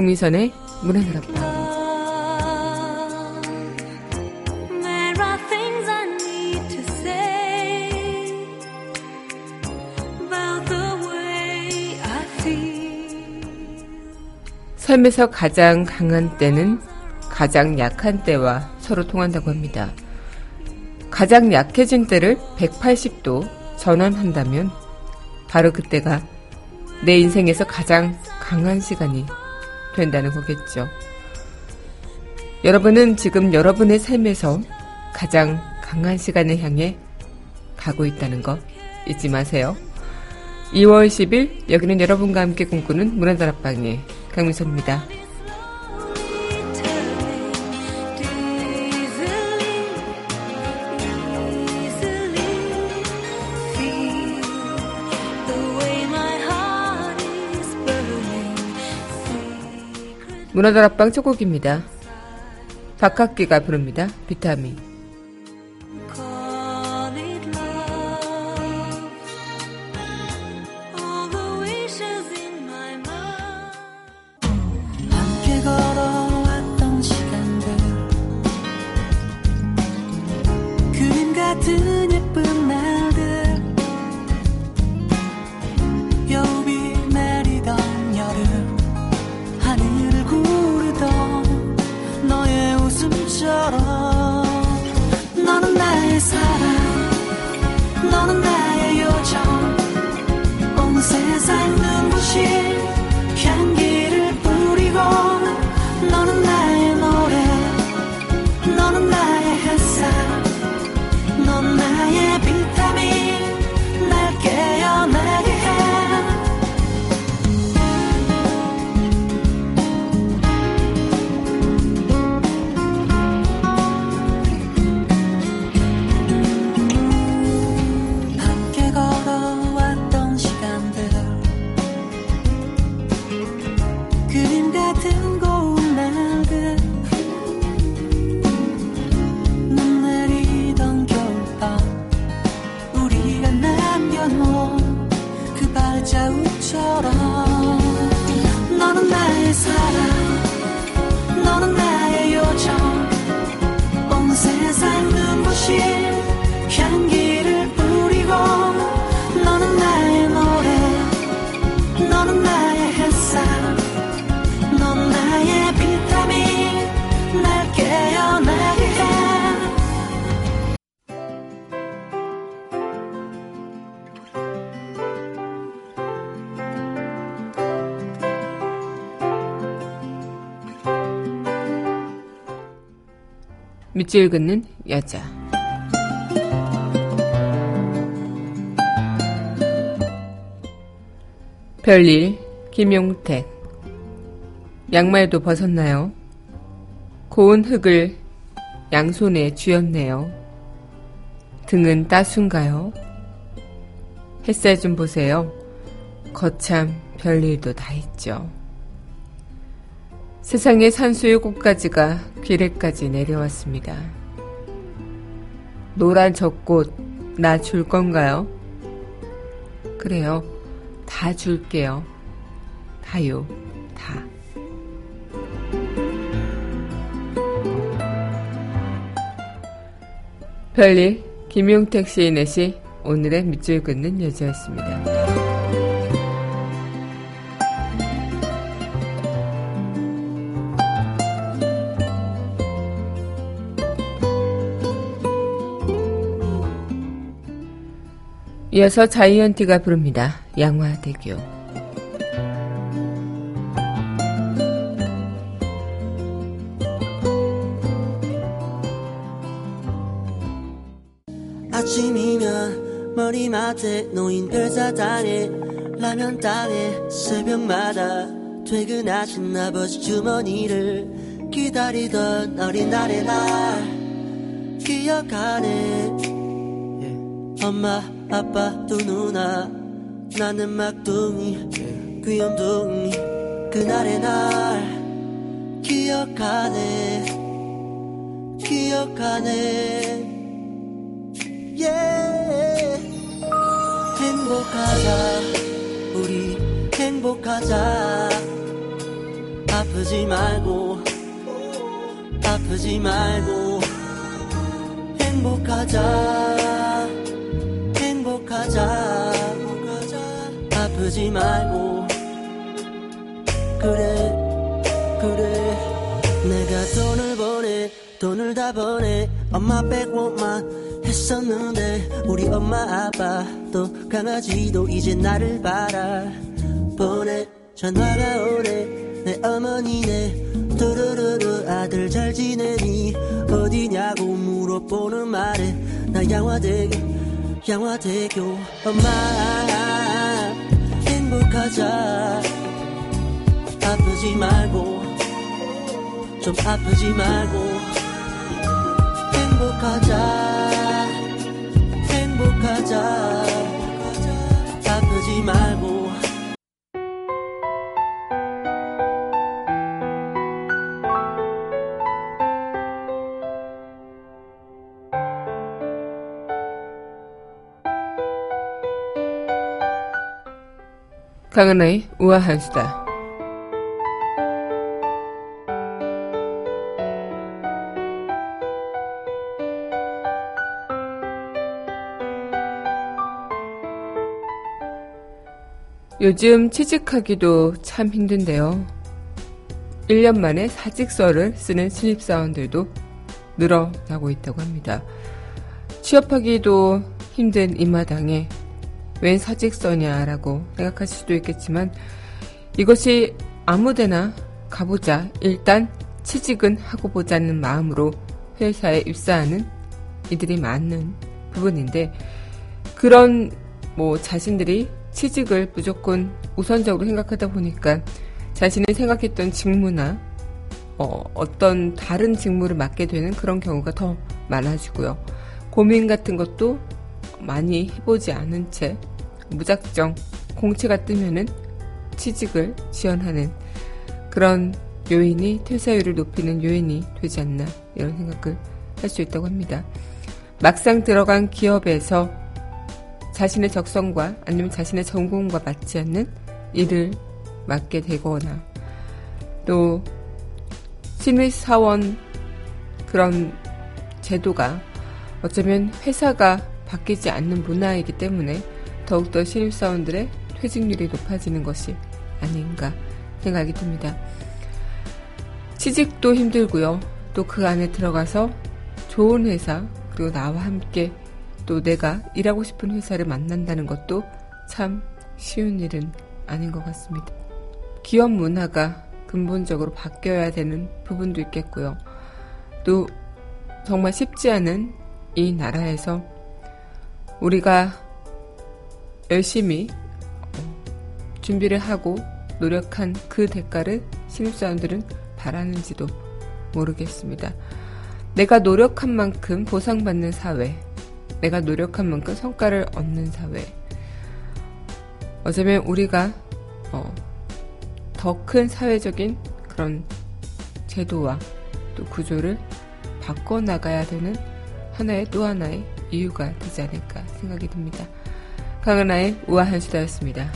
강미선의 문화들 앞방 삶에서 가장 강한 때는 가장 약한 때와 서로 통한다고 합니다. 가장 약해진 때를 180도 전환한다면 바로 그때가 내 인생에서 가장 강한 시간이 된다는 거겠죠. 여러분은 지금 여러분의 삶에서 가장 강한 시간을 향해 가고 있다는 거 잊지 마세요. 2월 10일 여기는 여러분과 함께 꿈꾸는 문화다락방의 강민선입니다. 문화다락방 초곡입니다. 박학기가 부릅니다. 비타민. 밑줄 긋는 여자. 별일, 김용택. 양말도 벗었나요? 고운 흙을 양손에 쥐었네요. 등은 따순가요? 햇살 좀 보세요. 거참 별일도 다 있죠. 세상의 산수의 꽃가지가 귀래까지 내려왔습니다. 노란 젖꽃 나 줄 건가요? 그래요. 다 줄게요. 다요. 다. 별일 김용택 시인의 시 오늘의 밑줄 긋는 여자였습니다. 이어서 자이언티가 부릅니다. 양화대교. 아침이면 머리맡에 놓인 별사탕에 라면 땅에 새벽마다 퇴근하신 아버지 주머니를 기다리던 어린 날의 날 기억하네 엄마 아빠 두 누나 나는 막둥이 귀염둥이 그날의 날 기억하네 기억하네. Yeah. 행복하자 우리 행복하자. 아프지 말고 아프지 말고 행복하자 행복하자. 아프지 말고. 그래 그래. 내가 돈을 보내 돈을 다 보내. 엄마 빼고만 했었는데 우리 엄마 아빠 또 강아지도 이제 나를 바라. 보내 전화가 오네. 내 어머니네. 뚜루루루 아들 잘 지내니? 어디냐고 물어보는 말에 나 양화대교 양화대교 엄마 행복하자. 아프지 말고 좀 아프지 말고. 행복하자 행복하자 강은하의 우아한 수다. 요즘 취직하기도 참 힘든데요. 1년 만에 사직서를 쓰는 신입사원들도 늘어나고 있다고 합니다. 취업하기도 힘든 이 마당에 웬 사직서냐라고 생각하실 수도 있겠지만 이것이 아무데나 가보자 일단 취직은 하고 보자는 마음으로 회사에 입사하는 이들이 많은 부분인데 그런 뭐 자신들이 취직을 무조건 우선적으로 생각하다 보니까 자신이 생각했던 직무나 어, 어떤 다른 직무를 맡게 되는 그런 경우가 더 많아지고요. 고민 같은 것도 많이 해보지 않은 채 무작정 공채가 뜨면은 취직을 지원하는 그런 요인이 퇴사율을 높이는 요인이 되지 않나 이런 생각을 할 수 있다고 합니다. 막상 들어간 기업에서 자신의 적성과 아니면 자신의 전공과 맞지 않는 일을 맡게 되거나 또 신입사원 그런 제도가 어쩌면 회사가 바뀌지 않는 문화이기 때문에 더욱더 신입사원들의 퇴직률이 높아지는 것이 아닌가 생각이 듭니다. 취직도 힘들고요. 또 그 안에 들어가서 좋은 회사, 그리고 나와 함께 또 내가 일하고 싶은 회사를 만난다는 것도 참 쉬운 일은 아닌 것 같습니다. 기업 문화가 근본적으로 바뀌어야 되는 부분도 있겠고요. 또 정말 쉽지 않은 이 나라에서 우리가 열심히 준비를 하고 노력한 그 대가를 신입사원들은 바라는지도 모르겠습니다. 내가 노력한 만큼 보상받는 사회, 내가 노력한 만큼 성과를 얻는 사회. 어쩌면 우리가 어, 더 큰 사회적인 그런 제도와 또 구조를 바꿔나가야 되는 하나의 또 하나의 이유가 되지 않을까 생각이 듭니다. 강은하의 우아한 수다였습니다.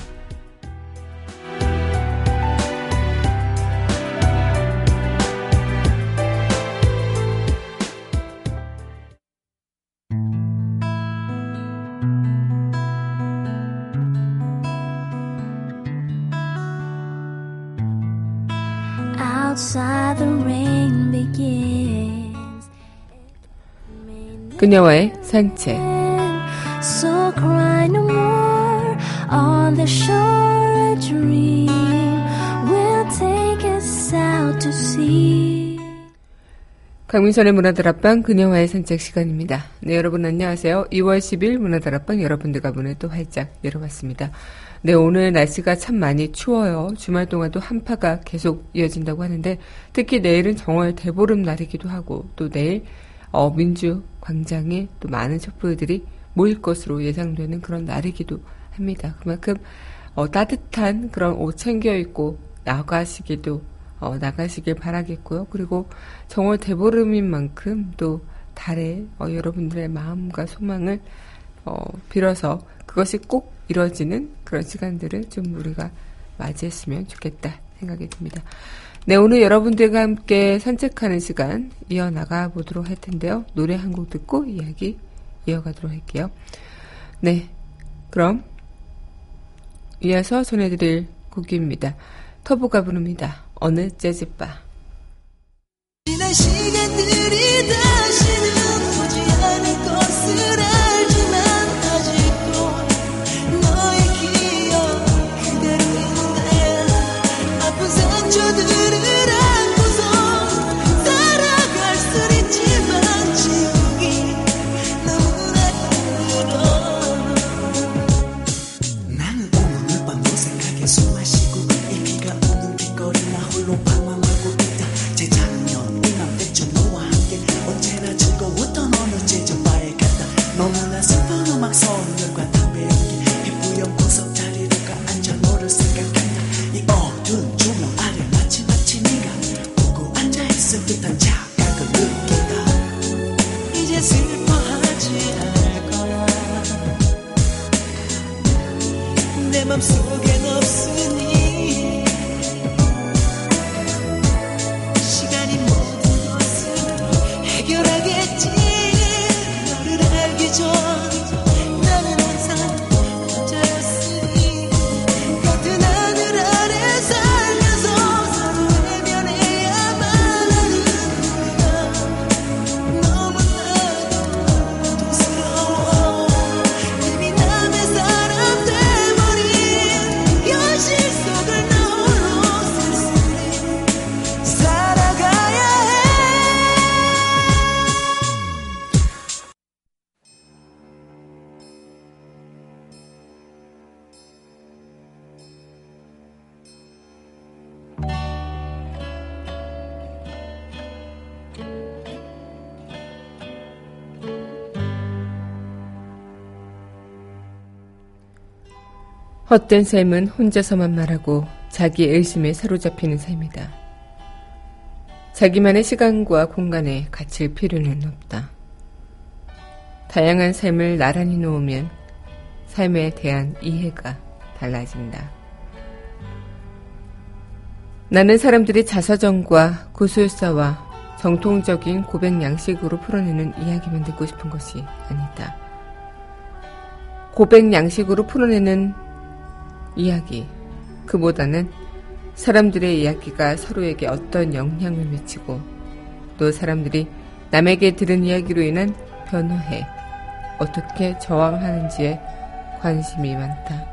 그녀와의 산책 So cry no more on the shore a dream will take us out to sea 강민선의 문화들 앞방 그녀와의 산책 시간입니다. 네 여러분 안녕하세요. 2월 10일 문화들 앞방 여러분들과 문을 또 활짝 열어봤습니다. 네, 오늘 날씨가 참 많이 추워요. 주말 동안도 한파가 계속 이어진다고 하는데 특히 내일은 정월 대보름 날이기도 하고 또 내일 어, 민주 광장에 또 많은 촛불들이 모일 것으로 예상되는 그런 날이기도 합니다. 그만큼 어, 따뜻한 그런 옷 챙겨 입고 나가시기도 어, 나가시길 바라겠고요. 그리고 정월 대보름인 만큼 또 달에 어, 여러분들의 마음과 소망을 어, 빌어서 그것이 꼭 이루어지는 그런 시간들을 좀 우리가 맞이했으면 좋겠다 생각이 듭니다. 네, 오늘 여러분들과 함께 산책하는 시간 이어나가 보도록 할 텐데요. 노래 한 곡 듣고 이야기 이어가도록 할게요. 네, 그럼 이어서 전해드릴 곡입니다. 터보가 부릅니다. 어느 재즈바. 지난 시간들이 헛된 삶은 혼자서만 말하고 자기 의심에 사로잡히는 삶이다. 자기만의 시간과 공간에 갇힐 필요는 없다. 다양한 삶을 나란히 놓으면 삶에 대한 이해가 달라진다. 나는 사람들이 자서전과 구술사와 정통적인 고백 양식으로 풀어내는 이야기만 듣고 싶은 것이 아니다. 고백 양식으로 풀어내는 이야기. 그보다는 사람들의 이야기가 서로에게 어떤 영향을 미치고 또 사람들이 남에게 들은 이야기로 인한 변화에 어떻게 저항하는지에 관심이 많다.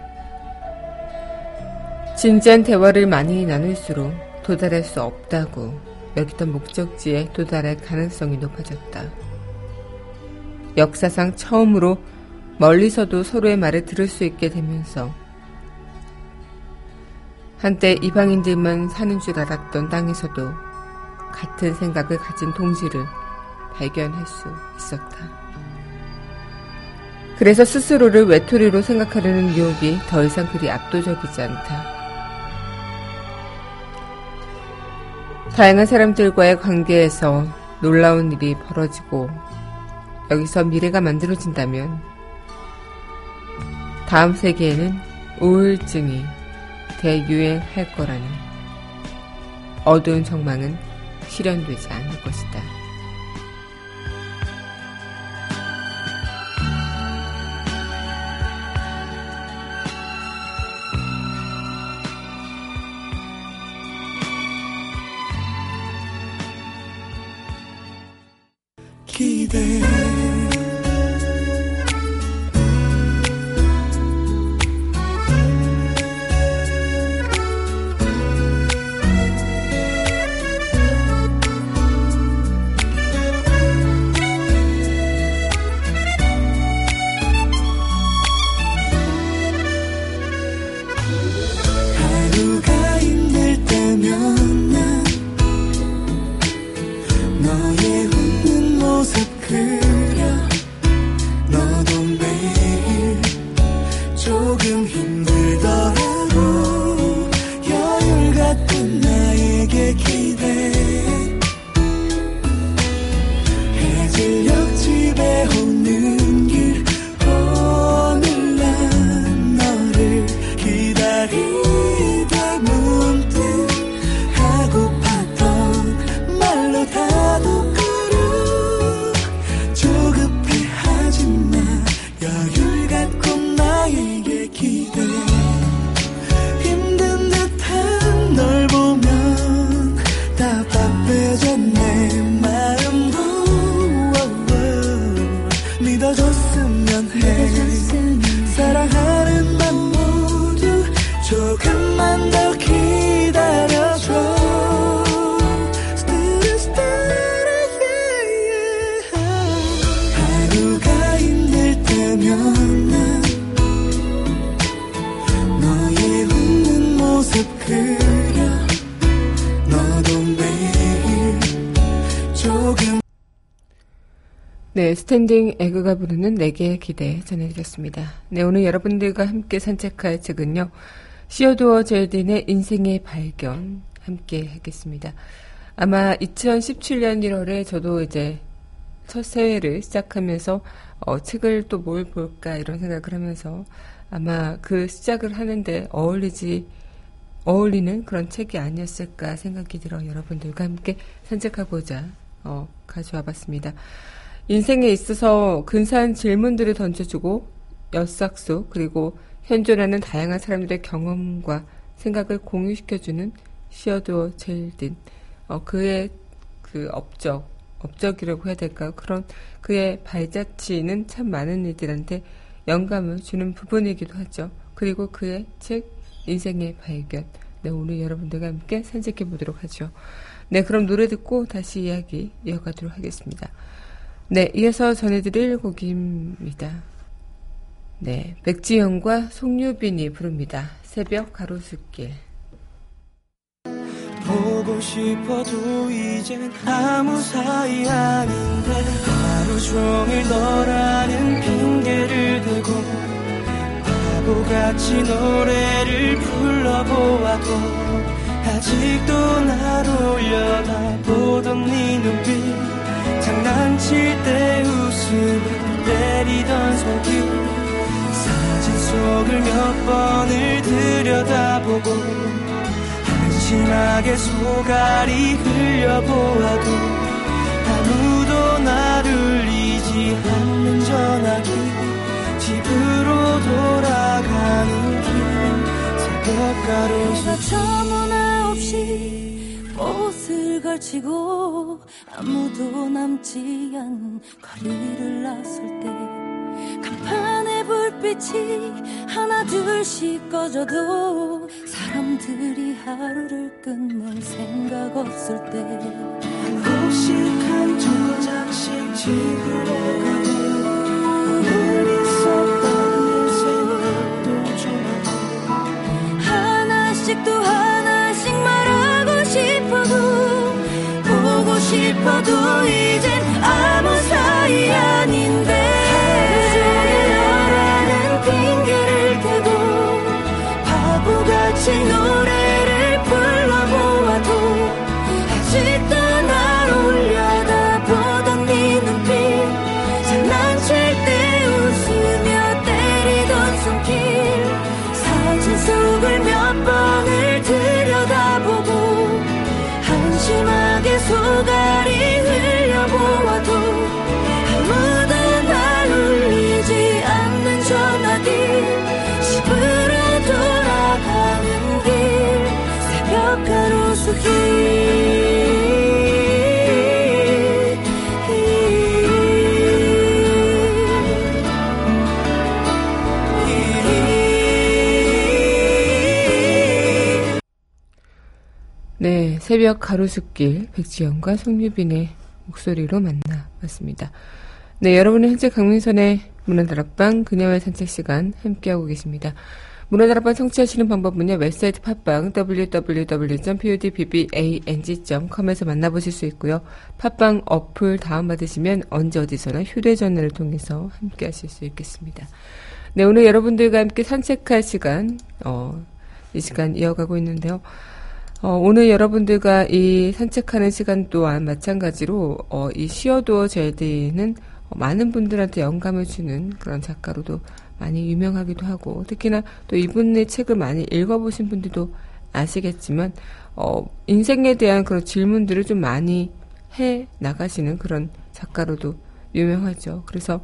진지한 대화를 많이 나눌수록 도달할 수 없다고 여기던 목적지에 도달할 가능성이 높아졌다. 역사상 처음으로 멀리서도 서로의 말을 들을 수 있게 되면서 한때 이방인들만 사는 줄 알았던 땅에서도 같은 생각을 가진 동지를 발견할 수 있었다. 그래서 스스로를 외톨이로 생각하려는 유혹이 더 이상 그리 압도적이지 않다. 다양한 사람들과의 관계에서 놀라운 일이 벌어지고 여기서 미래가 만들어진다면 다음 세기에는 우울증이 대유행할 거라는 어두운 전망은 실현되지 않을 것이다. 네, 스탠딩 에그가 부르는 내게 기대 전해드렸습니다. 네, 오늘 여러분들과 함께 산책할 책은요, 시어도어 젤딘의 인생의 발견 함께 하겠습니다. 아마 2017년 1월에 저도 이제 첫 새해를 시작하면서 어, 책을 또 뭘 볼까 이런 생각을 하면서 아마 그 시작을 하는데 어울리지 어울리는 그런 책이 아니었을까 생각이 들어 여러분들과 함께 산책하고자 어, 가져와 봤습니다. 인생에 있어서 근사한 질문들을 던져주고 엿삭수 그리고 현존하는 다양한 사람들의 경험과 생각을 공유시켜주는 시어도어 제일딘 어, 그의 그 업적 업적이라고 해야 될까요? 그런 그의 발자취는 참 많은 이들한테 영감을 주는 부분이기도 하죠. 그리고 그의 책 인생의 발견. 네, 오늘 여러분들과 함께 산책해 보도록 하죠. 네, 그럼 노래 듣고 다시 이야기 이어가도록 하겠습니다. 네, 이어서 전해드릴 곡입니다. 네, 백지영과 송유빈이 부릅니다. 새벽 가로수길. 보고 싶어도 이젠 아무 사이 아닌데 하루 종일 너라는 핑계를 대고 바보같이 노래를 불러보아도 아직도 날 올려다보던 네 눈빛 장난칠 때 웃음을 때리던 손길 속을 몇 번을 들여다보고 한심하게 속알이 흘려보아도 아무도 나를 울리지 않는 전화기 집으로 돌아가는 길 새벽 가로수 전화 없이 옷을 걸치고 아무도 남지 않은 거리를 나설 때 간판 의 불빛이 하나 둘씩 꺼져도 사람들이 하루를 끝낼 생각 없을 때. 혹시 한 조각씩 집으로 가고 늘 있었던 내 생각도 전하고 하나씩 또 하나씩 말하고 싶어도 보고 싶어도 이젠 아무 사이 아닌 네, 새벽 가로수길 백지영과 송유빈의 목소리로 만나봤습니다. 네, 여러분은 현재 강민선의 문화다락방 그녀의 산책 시간 함께하고 계십니다. 문화다락방 청취하시는 방법은요, 웹사이트 팟빵 www.podbbang.com에서 만나보실 수 있고요. 팟빵 어플 다운받으시면 언제 어디서나 휴대전화를 통해서 함께 하실 수 있겠습니다. 네, 오늘 여러분들과 함께 산책할 시간, 어, 이 시간 이어가고 있는데요. 어, 오늘 여러분들과 이 산책하는 시간 또한 마찬가지로 어, 이 시어도어 제디는 어, 많은 분들한테 영감을 주는 그런 작가로도 많이 유명하기도 하고 특히나 또 이분의 책을 많이 읽어보신 분들도 아시겠지만 어, 인생에 대한 그런 질문들을 좀 많이 해 나가시는 그런 작가로도 유명하죠. 그래서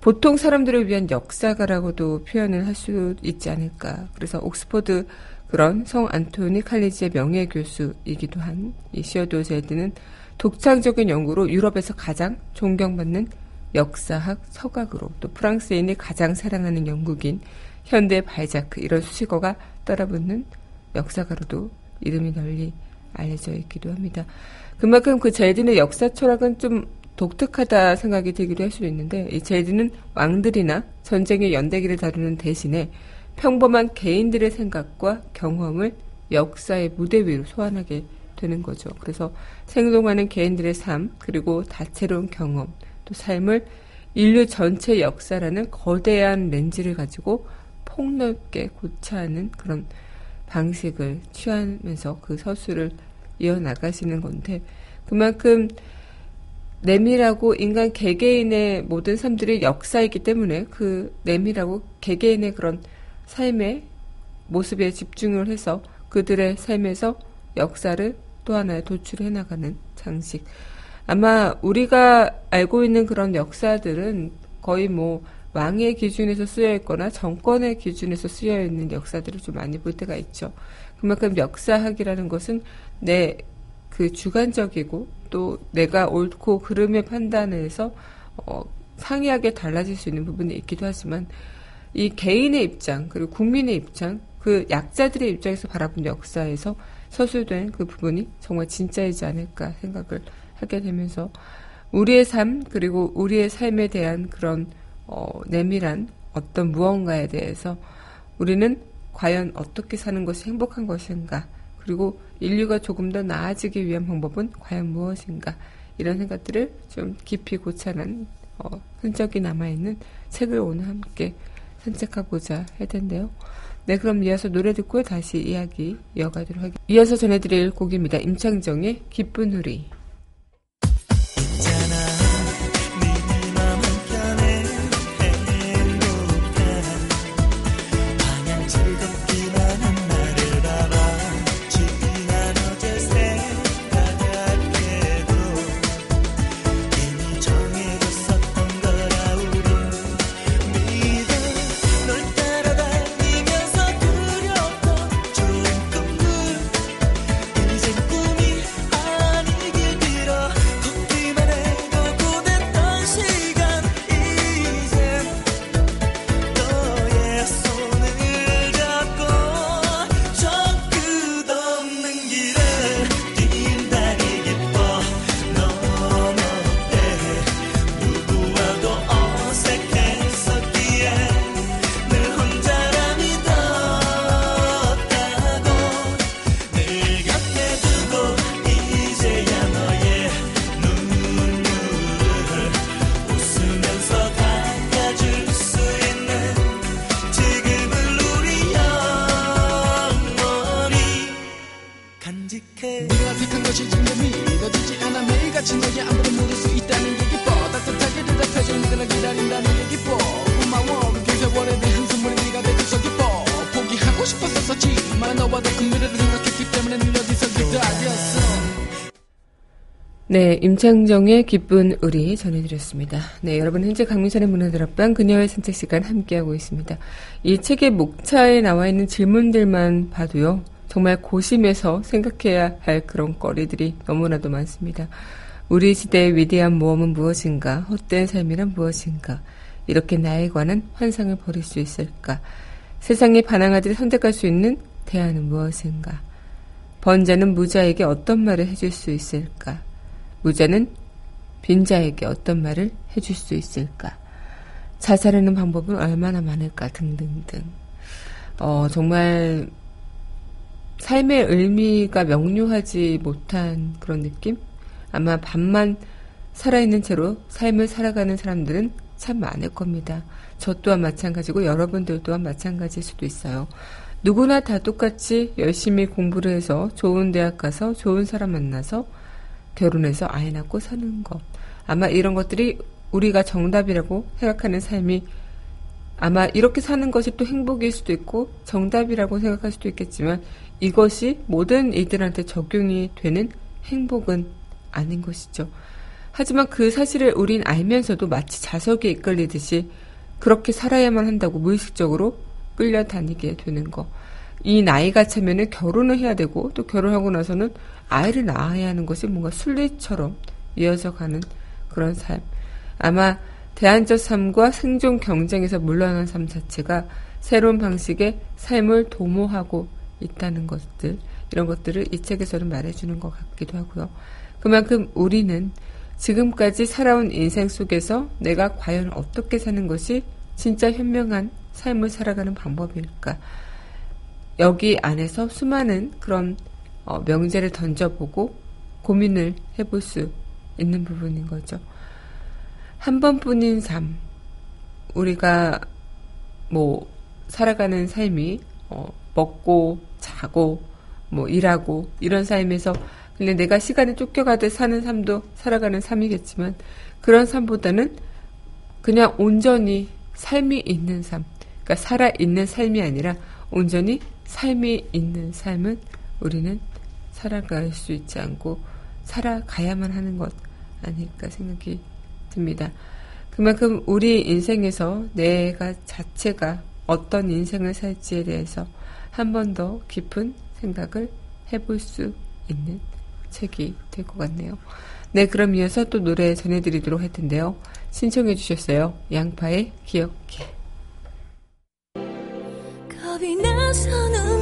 보통 사람들을 위한 역사가라고도 표현을 할 수 있지 않을까. 그래서 옥스퍼드 그런 성 안토니 칼리지의 명예 교수이기도 한 이 시어도 제드는 독창적인 연구로 유럽에서 가장 존경받는 역사학 서각으로 또 프랑스인이 가장 사랑하는 영국인 현대 발자크 이런 수식어가 따라붙는 역사가로도 이름이 널리 알려져 있기도 합니다. 그만큼 그 제드의 역사 철학은 좀 독특하다 생각이 들기도 할 수도 있는데 이 제드는 왕들이나 전쟁의 연대기를 다루는 대신에 평범한 개인들의 생각과 경험을 역사의 무대 위로 소환하게 되는 거죠. 그래서 생동하는 개인들의 삶, 그리고 다채로운 경험, 또 삶을 인류 전체 역사라는 거대한 렌즈를 가지고 폭넓게 고차하는 그런 방식을 취하면서 그 서술을 이어나가시는 건데 그만큼 내밀하고 인간 개개인의 모든 삶들이 역사이기 때문에 그 내밀하고 개개인의 그런 삶의 모습에 집중을 해서 그들의 삶에서 역사를 또 하나의 도출해 나가는 장식. 아마 우리가 알고 있는 그런 역사들은 거의 뭐 왕의 기준에서 쓰여 있거나 정권의 기준에서 쓰여 있는 역사들을 좀 많이 볼 때가 있죠. 그만큼 역사학이라는 것은 내 그 주관적이고 또 내가 옳고 그름의 판단에서 어, 상이하게 달라질 수 있는 부분이 있기도 하지만 이 개인의 입장 그리고 국민의 입장 그 약자들의 입장에서 바라본 역사에서 서술된 그 부분이 정말 진짜이지 않을까 생각을 하게 되면서 우리의 삶 그리고 우리의 삶에 대한 그런 어, 내밀한 어떤 무언가에 대해서 우리는 과연 어떻게 사는 것이 행복한 것인가 그리고 인류가 조금 더 나아지기 위한 방법은 과연 무엇인가 이런 생각들을 좀 깊이 고찰한 어, 흔적이 남아있는 책을 오늘 함께 산책하고자 할 텐데요. 네, 그럼 이어서 노래 듣고 다시 이야기 이어가도록 하겠습니다. 이어서 전해드릴 곡입니다. 임창정의 기쁜 우리. 임창정의 기쁜 우리 전해드렸습니다. 네, 여러분 현재 강민선의 문화들 앞방 그녀의 산책 시간 함께하고 있습니다. 이 책의 목차에 나와 있는 질문들만 봐도요, 정말 고심해서 생각해야 할 그런 거리들이 너무나도 많습니다. 우리 시대의 위대한 모험은 무엇인가? 헛된 삶이란 무엇인가? 이렇게 나에 관한 환상을 버릴 수 있을까? 세상에 반항하듯 선택할 수 있는 대안은 무엇인가? 번자는 무자에게 어떤 말을 해줄 수 있을까? 무자는 빈자에게 어떤 말을 해줄 수 있을까? 자살하는 방법은 얼마나 많을까? 등등등. 어, 정말 삶의 의미가 명료하지 못한 그런 느낌? 아마 반만 살아있는 채로 삶을 살아가는 사람들은 참 많을 겁니다. 저 또한 마찬가지고 여러분들 또한 마찬가지일 수도 있어요. 누구나 다 똑같이 열심히 공부를 해서 좋은 대학 가서 좋은 사람 만나서 결혼해서 아이 낳고 사는 것. 아마 이런 것들이 우리가 정답이라고 생각하는 삶이 아마 이렇게 사는 것이 또 행복일 수도 있고 정답이라고 생각할 수도 있겠지만 이것이 모든 이들한테 적용이 되는 행복은 아닌 것이죠. 하지만 그 사실을 우린 알면서도 마치 자석에 이끌리듯이 그렇게 살아야만 한다고 무의식적으로 끌려다니게 되는 거. 이 나이가 차면은 결혼을 해야 되고 또 결혼하고 나서는 아이를 낳아야 하는 것이 뭔가 순리처럼 이어져 가는 그런 삶. 아마 대안적 삶과 생존 경쟁에서 물러나는 삶 자체가 새로운 방식의 삶을 도모하고 있다는 것들, 이런 것들을 이 책에서는 말해주는 것 같기도 하고요. 그만큼 우리는 지금까지 살아온 인생 속에서 내가 과연 어떻게 사는 것이 진짜 현명한 삶을 살아가는 방법일까? 여기 안에서 수많은 그런 어, 명제를 던져보고 고민을 해볼 수 있는 부분인 거죠. 한 번뿐인 삶, 우리가 뭐 살아가는 삶이 어, 먹고 자고 뭐 일하고 이런 삶에서 근데 내가 시간에 쫓겨가듯 사는 삶도 살아가는 삶이겠지만 그런 삶보다는 그냥 온전히 삶이 있는 삶, 그러니까 살아 있는 삶이 아니라 온전히 삶이 있는 삶은 우리는 살아갈 수 있지 않고 살아가야만 하는 것 아닐까 생각이 듭니다. 그만큼 우리 인생에서 내가 자체가 어떤 인생을 살지에 대해서 한 번 더 깊은 생각을 해볼 수 있는 책이 될 것 같네요. 네, 그럼 이어서 또 노래 전해드리도록 할 텐데요. 신청해 주셨어요. 양파의 기억해. 겁이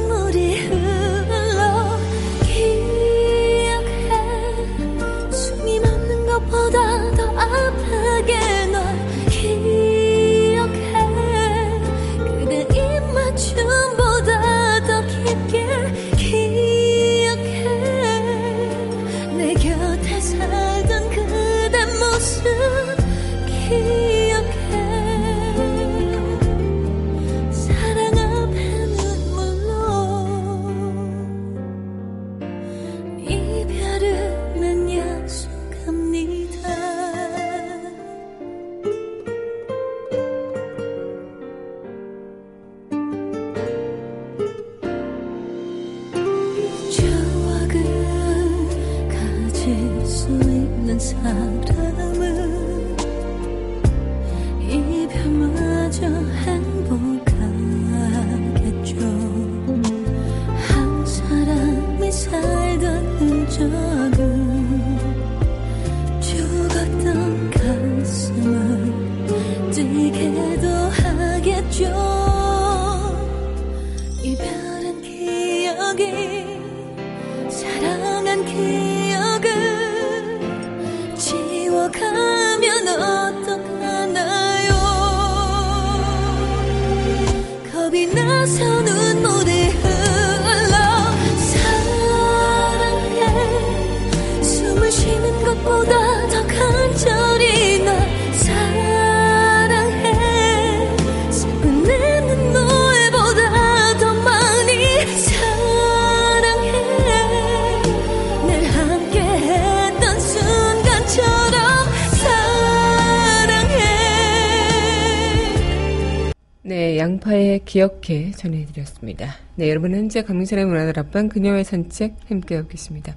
기억해 전해드렸습니다. 네, 여러분 현재 강민선의 문화들 앞방 그녀의 산책 함께하고 계십니다.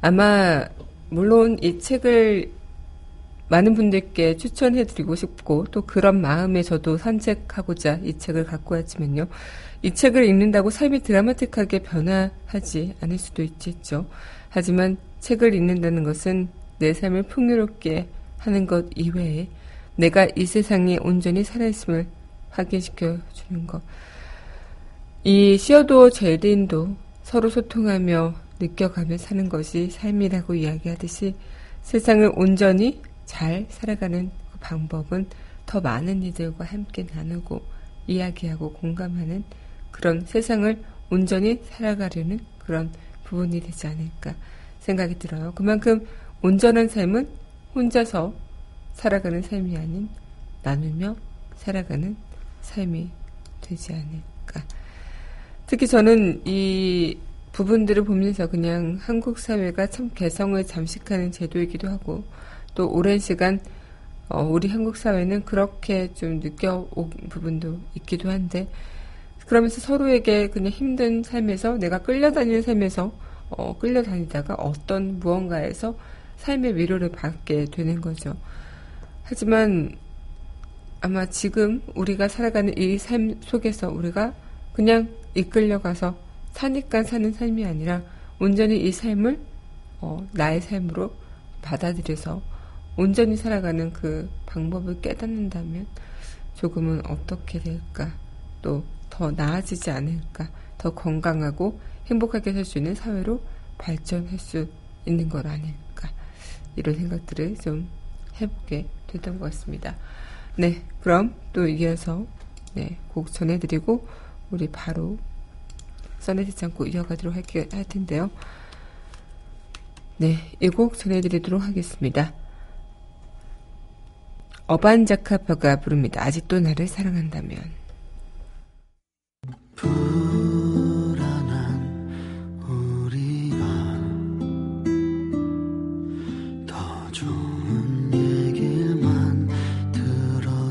아마 물론 이 책을 많은 분들께 추천해드리고 싶고 또 그런 마음에 저도 산책하고자 이 책을 갖고 왔지만요. 이 책을 읽는다고 삶이 드라마틱하게 변화하지 않을 수도 있겠죠. 하지만 책을 읽는다는 것은 내 삶을 풍요롭게 하는 것 이외에 내가 이 세상에 온전히 살아있음을 확인시켜 주는 것. 이 시어도 제린도 서로 소통하며 느껴가며 사는 것이 삶이라고 이야기하듯이 세상을 온전히 잘 살아가는 그 방법은 더 많은 이들과 함께 나누고 이야기하고 공감하는 그런 세상을 온전히 살아가려는 그런 부분이 되지 않을까 생각이 들어요. 그만큼 온전한 삶은 혼자서 살아가는 삶이 아닌 나누며 살아가는 삶이 되지 않을까. 특히 저는 이 부분들을 보면서 그냥 한국 사회가 참 개성을 잠식하는 제도이기도 하고 또 오랜 시간 어, 우리 한국 사회는 그렇게 좀 느껴온 부분도 있기도 한데 그러면서 서로에게 그냥 힘든 삶에서 내가 끌려다니는 삶에서 어, 끌려다니다가 어떤 무언가에서 삶의 위로를 받게 되는 거죠. 하지만 아마 지금 우리가 살아가는 이 삶 속에서 우리가 그냥 이끌려가서 사니까 사는 삶이 아니라 온전히 이 삶을 어, 나의 삶으로 받아들여서 온전히 살아가는 그 방법을 깨닫는다면 조금은 어떻게 될까? 또 더 나아지지 않을까? 더 건강하고 행복하게 살 수 있는 사회로 발전할 수 있는 것 아닐까? 이런 생각들을 좀 해보게 됐던 것 같습니다. 네, 그럼 또 이어서 네, 곡 전해드리고 우리 바로 써내지 않고 이어가도록 할게, 할 텐데요. 네, 이 곡 전해드리도록 하겠습니다. 어반자카파가 부릅니다. 아직도 나를 사랑한다면.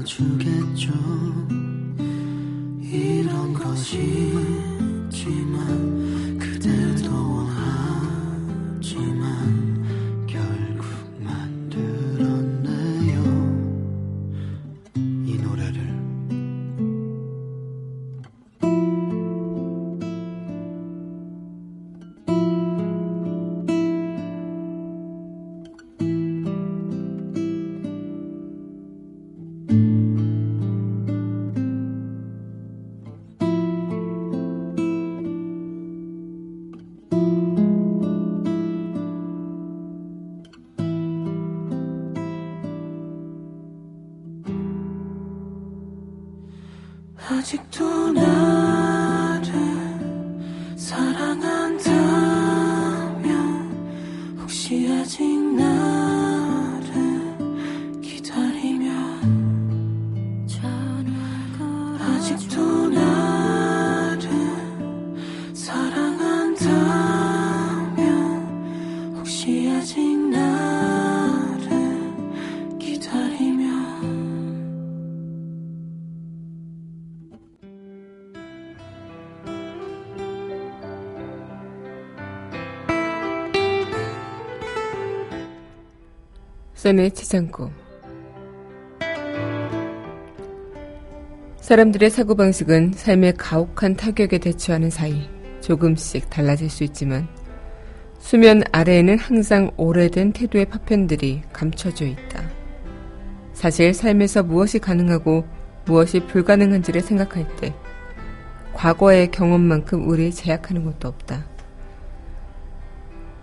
주겠죠? 이런 것이 쌤의 치장고 사람들의 사고방식은 삶의 가혹한 타격에 대처하는 사이 조금씩 달라질 수 있지만 수면 아래에는 항상 오래된 태도의 파편들이 감춰져 있다. 사실 삶에서 무엇이 가능하고 무엇이 불가능한지를 생각할 때 과거의 경험만큼 우리를 제약하는 것도 없다.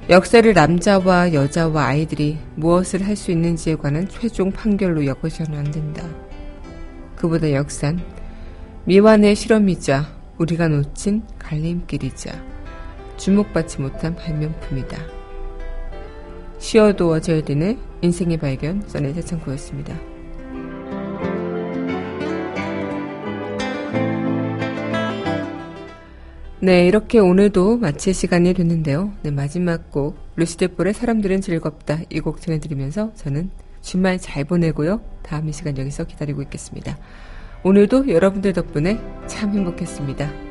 역사를 남자와 여자와 아이들이 무엇을 할 수 있는지에 관한 최종 판결로 엮어서는 안 된다. 그보다 역산 미완의 실험이자 우리가 놓친 갈림길이자 주목받지 못한 발명품이다. 시어도어 제일딘의 인생의 발견 써내 대창고였습니다. 네, 이렇게 오늘도 마칠 시간이 됐는데요. 네, 마지막 곡, 루시드 볼의 사람들은 즐겁다. 이 곡 전해드리면서 저는 주말 잘 보내고요. 다음 이 시간 여기서 기다리고 있겠습니다. 오늘도 여러분들 덕분에 참 행복했습니다.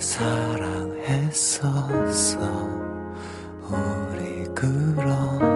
사랑했었어. 우리 그런